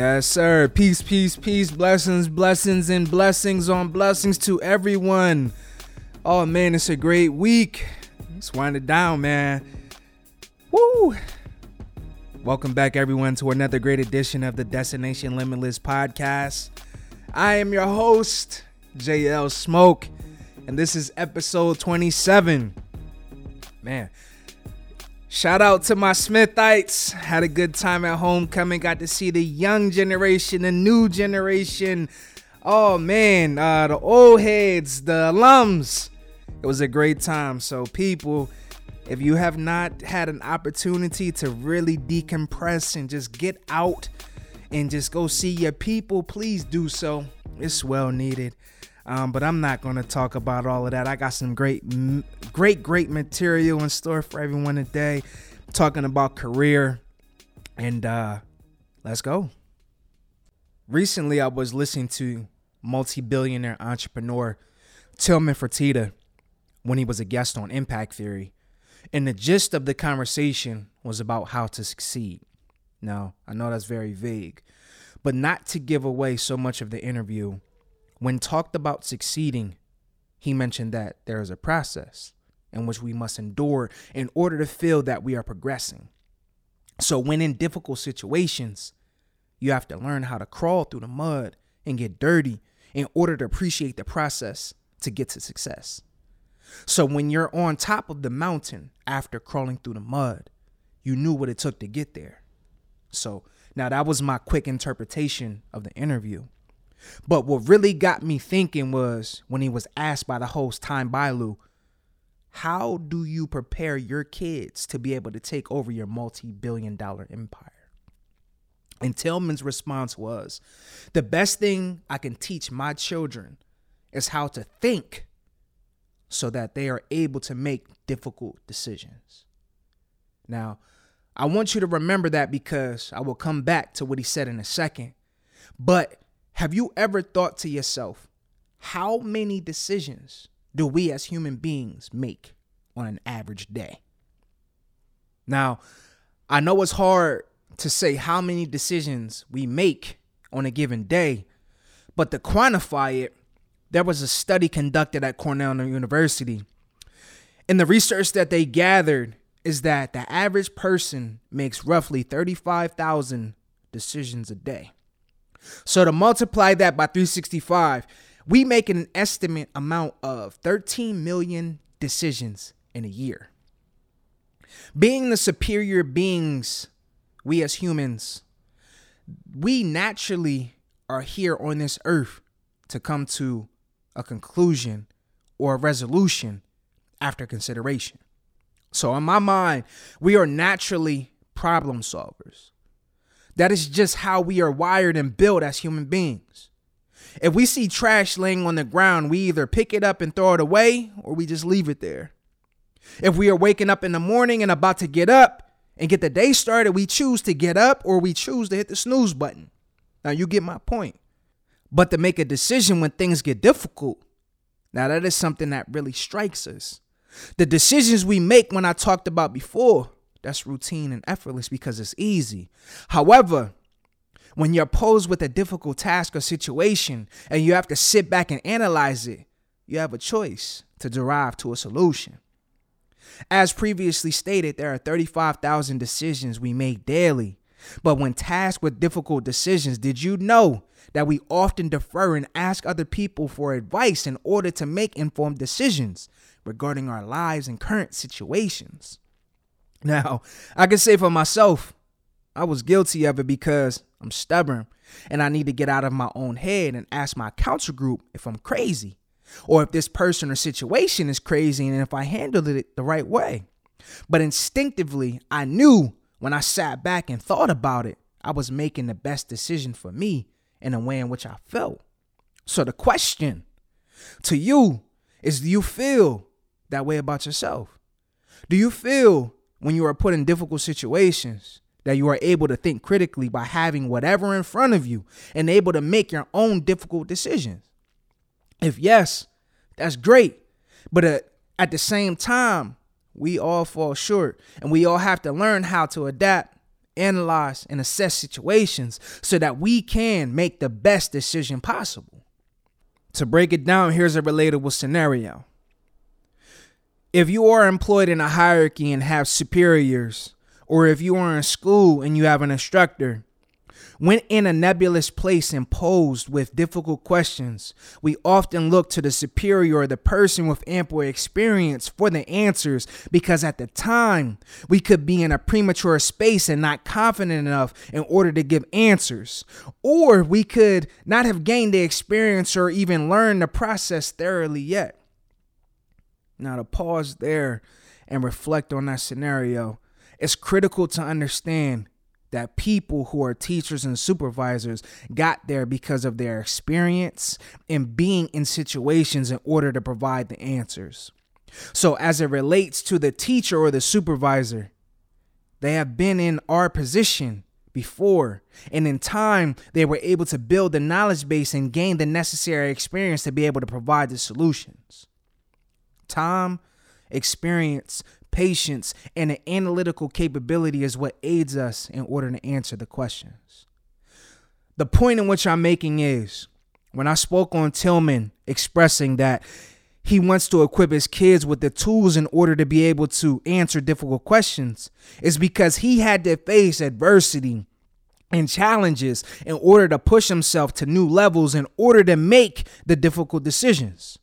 Yes, sir. Peace, peace, peace. Blessings, blessings, and blessings on blessings to everyone. Oh, man, it's a great week. Let's wind it down, man. Woo! Welcome back, everyone, to another great edition of the Destination Limitless podcast. I am your host, JL Smoke, and this is episode 27. Man, Shout out to my Smithites. Had a good time at homecoming. Got to see the young generation, the new generation. Oh man, uh, the old heads, the alums. It was a great time. So, people, if you have not had an opportunity to really decompress and just get out and just go see your people, please do so. It's well needed. Um, but I'm not going to talk about all of that. I got some great, great, great material in store for everyone today. talking about career, and uh, let's go. Recently, I was listening to multi-billionaire entrepreneur Tillman Fertitta when he was a guest on Impact Theory, and the gist of the conversation was about how to succeed. Now, I know that's very vague, but not to give away so much of the interview when talked about succeeding, he mentioned that there is a process in which we must endure in order to feel that we are progressing. So, when in difficult situations, you have to learn how to crawl through the mud and get dirty in order to appreciate the process to get to success. So, when you're on top of the mountain after crawling through the mud, you knew what it took to get there. So, now that was my quick interpretation of the interview. But what really got me thinking was when he was asked by the host, Tom Bilyeu, how do you prepare your kids to be able to take over your multi billion dollar empire? And Tillman's response was the best thing I can teach my children is how to think so that they are able to make difficult decisions. Now, I want you to remember that because I will come back to what he said in a second. But have you ever thought to yourself, how many decisions do we as human beings make on an average day? Now, I know it's hard to say how many decisions we make on a given day, but to quantify it, there was a study conducted at Cornell University. And the research that they gathered is that the average person makes roughly 35,000 decisions a day. So to multiply that by 365, we make an estimate amount of 13 million decisions in a year. Being the superior beings, we as humans, we naturally are here on this earth to come to a conclusion or a resolution after consideration. So, in my mind, we are naturally problem solvers. That is just how we are wired and built as human beings. If we see trash laying on the ground, we either pick it up and throw it away or we just leave it there. If we are waking up in the morning and about to get up and get the day started, we choose to get up or we choose to hit the snooze button. Now, you get my point. But to make a decision when things get difficult, now that is something that really strikes us. The decisions we make when I talked about before, that's routine and effortless because it's easy. However, when you're posed with a difficult task or situation and you have to sit back and analyze it, you have a choice to derive to a solution. As previously stated, there are 35,000 decisions we make daily. But when tasked with difficult decisions, did you know that we often defer and ask other people for advice in order to make informed decisions regarding our lives and current situations? Now, I can say for myself, I was guilty of it because I'm stubborn and I need to get out of my own head and ask my counsel group if I'm crazy or if this person or situation is crazy and if I handled it the right way. But instinctively, I knew when I sat back and thought about it, I was making the best decision for me in a way in which I felt. So the question to you is do you feel that way about yourself? Do you feel when you are put in difficult situations that you are able to think critically by having whatever in front of you and able to make your own difficult decisions? If yes, that's great. But uh, at the same time, we all fall short and we all have to learn how to adapt analyze, and assess situations so that we can make the best decision possible. To break it down, here's a relatable scenario. If you are employed in a hierarchy and have superiors, or if you are in school and you have an instructor, when in a nebulous place and posed with difficult questions, we often look to the superior or the person with ample experience for the answers because at the time we could be in a premature space and not confident enough in order to give answers. Or we could not have gained the experience or even learned the process thoroughly yet. Now, to pause there and reflect on that scenario, it's critical to understand that people who are teachers and supervisors got there because of their experience and being in situations in order to provide the answers. So, as it relates to the teacher or the supervisor, they have been in our position before, and in time, they were able to build the knowledge base and gain the necessary experience to be able to provide the solutions. Time, experience, patience, and an analytical capability is what aids us in order to answer the questions. The point in which I'm making is when I spoke on Tillman expressing that he wants to equip his kids with the tools in order to be able to answer difficult questions, is because he had to face adversity and challenges in order to push himself to new levels in order to make the difficult decisions.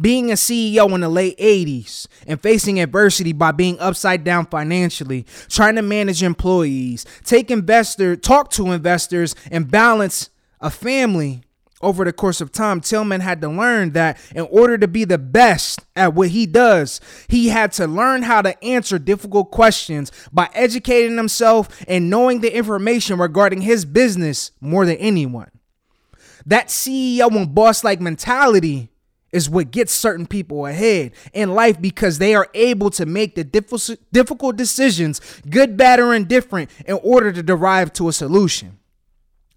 Being a CEO in the late 80s and facing adversity by being upside down financially, trying to manage employees, take investor, talk to investors, and balance a family over the course of time, Tillman had to learn that in order to be the best at what he does, he had to learn how to answer difficult questions by educating himself and knowing the information regarding his business more than anyone. That CEO and boss like mentality is what gets certain people ahead in life because they are able to make the difficult decisions, good, bad, or indifferent, in order to derive to a solution.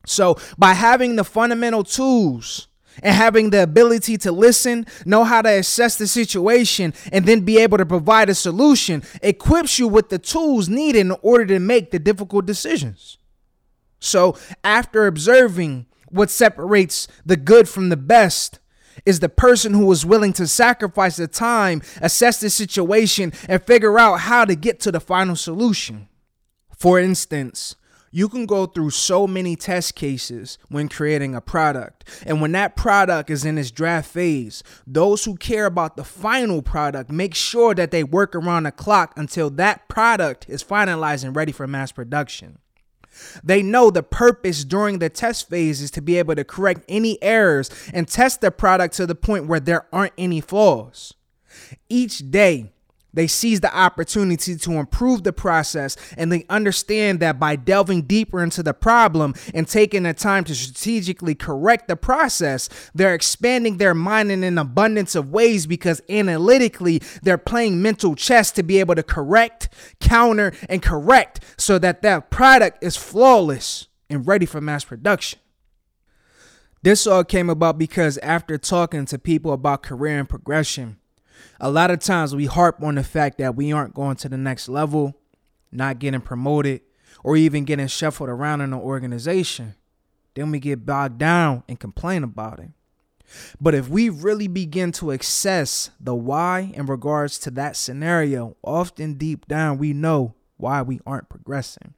So, by having the fundamental tools and having the ability to listen, know how to assess the situation, and then be able to provide a solution equips you with the tools needed in order to make the difficult decisions. So, after observing what separates the good from the best, is the person who is willing to sacrifice the time, assess the situation, and figure out how to get to the final solution. For instance, you can go through so many test cases when creating a product. And when that product is in its draft phase, those who care about the final product make sure that they work around the clock until that product is finalized and ready for mass production. They know the purpose during the test phase is to be able to correct any errors and test the product to the point where there aren't any flaws. Each day, they seize the opportunity to improve the process and they understand that by delving deeper into the problem and taking the time to strategically correct the process, they're expanding their mind in an abundance of ways because analytically they're playing mental chess to be able to correct, counter, and correct so that that product is flawless and ready for mass production. This all came about because after talking to people about career and progression, a lot of times we harp on the fact that we aren't going to the next level, not getting promoted, or even getting shuffled around in an organization. Then we get bogged down and complain about it. But if we really begin to assess the why in regards to that scenario, often deep down we know why we aren't progressing.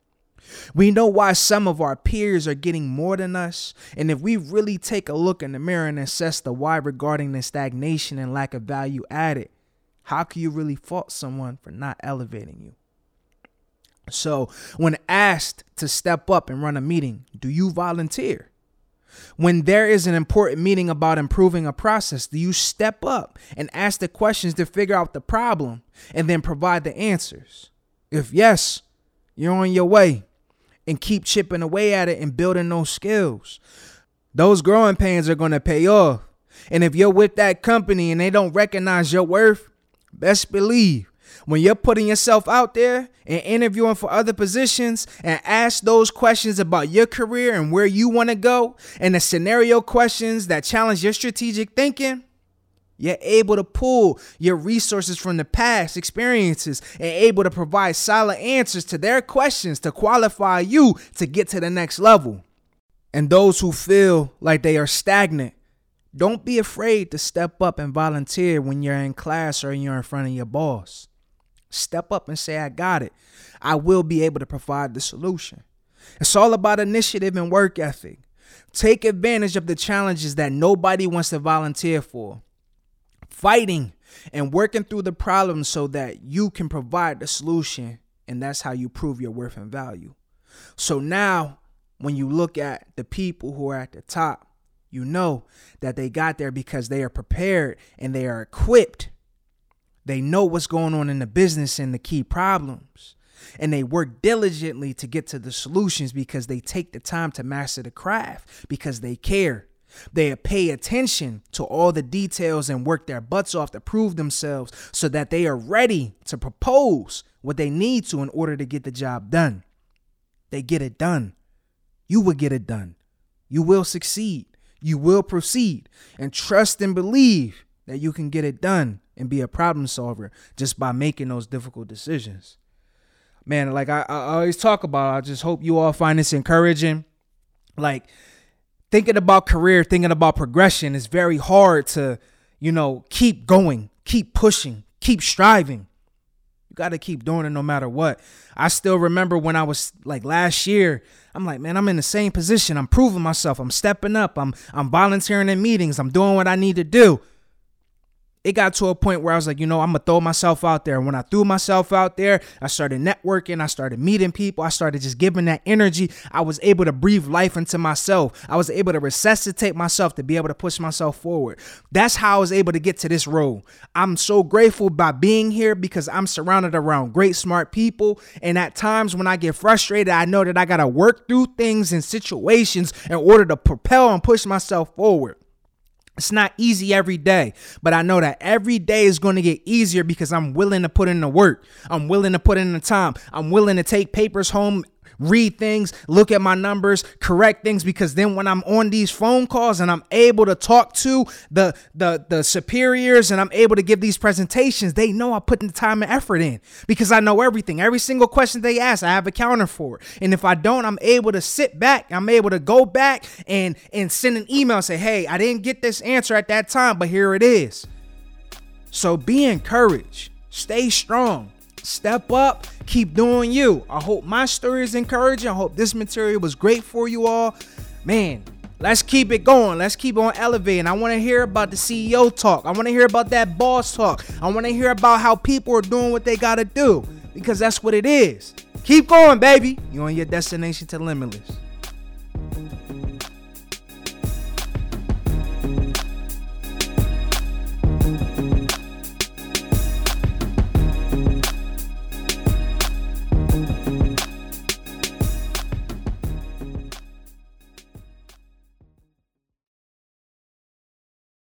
We know why some of our peers are getting more than us. And if we really take a look in the mirror and assess the why regarding the stagnation and lack of value added, how can you really fault someone for not elevating you? So, when asked to step up and run a meeting, do you volunteer? When there is an important meeting about improving a process, do you step up and ask the questions to figure out the problem and then provide the answers? If yes, you're on your way and keep chipping away at it and building those skills. Those growing pains are going to pay off. And if you're with that company and they don't recognize your worth, best believe when you're putting yourself out there and interviewing for other positions and ask those questions about your career and where you want to go and the scenario questions that challenge your strategic thinking, You're able to pull your resources from the past experiences and able to provide solid answers to their questions to qualify you to get to the next level. And those who feel like they are stagnant, don't be afraid to step up and volunteer when you're in class or you're in front of your boss. Step up and say, I got it. I will be able to provide the solution. It's all about initiative and work ethic. Take advantage of the challenges that nobody wants to volunteer for. Fighting and working through the problems so that you can provide the solution. And that's how you prove your worth and value. So now, when you look at the people who are at the top, you know that they got there because they are prepared and they are equipped. They know what's going on in the business and the key problems and they work diligently to get to the solutions because they take the time to master the craft because they care. They pay attention to all the details and work their butts off to prove themselves so that they are ready to propose what they need to in order to get the job done. They get it done. You will get it done. You will succeed. You will proceed and trust and believe that you can get it done and be a problem solver just by making those difficult decisions man, like I, I always talk about, I just hope you all find this encouraging. Like thinking about career, thinking about progression is very hard to, you know, keep going, keep pushing, keep striving. You got to keep doing it no matter what. I still remember when I was like last year, I'm like, man, I'm in the same position. I'm proving myself. I'm stepping up. I'm I'm volunteering in meetings. I'm doing what I need to do it got to a point where I was like, you know, I'm gonna throw myself out there. And when I threw myself out there, I started networking, I started meeting people, I started just giving that energy. I was able to breathe life into myself. I was able to resuscitate myself to be able to push myself forward. That's how I was able to get to this role. I'm so grateful by being here because I'm surrounded around great, smart people. And at times when I get frustrated, I know that I gotta work through things and situations in order to propel and push myself forward. It's not easy every day, but I know that every day is going to get easier because I'm willing to put in the work. I'm willing to put in the time. I'm willing to take papers home read things, look at my numbers, correct things because then when I'm on these phone calls and I'm able to talk to the the the superiors and I'm able to give these presentations, they know I put the time and effort in because I know everything. Every single question they ask, I have a counter for. it. And if I don't, I'm able to sit back, I'm able to go back and and send an email and say, "Hey, I didn't get this answer at that time, but here it is." So be encouraged. Stay strong. Step up, keep doing you. I hope my story is encouraging. I hope this material was great for you all. Man, let's keep it going. Let's keep on elevating. I want to hear about the CEO talk. I want to hear about that boss talk. I want to hear about how people are doing what they got to do because that's what it is. Keep going, baby. You're on your destination to limitless.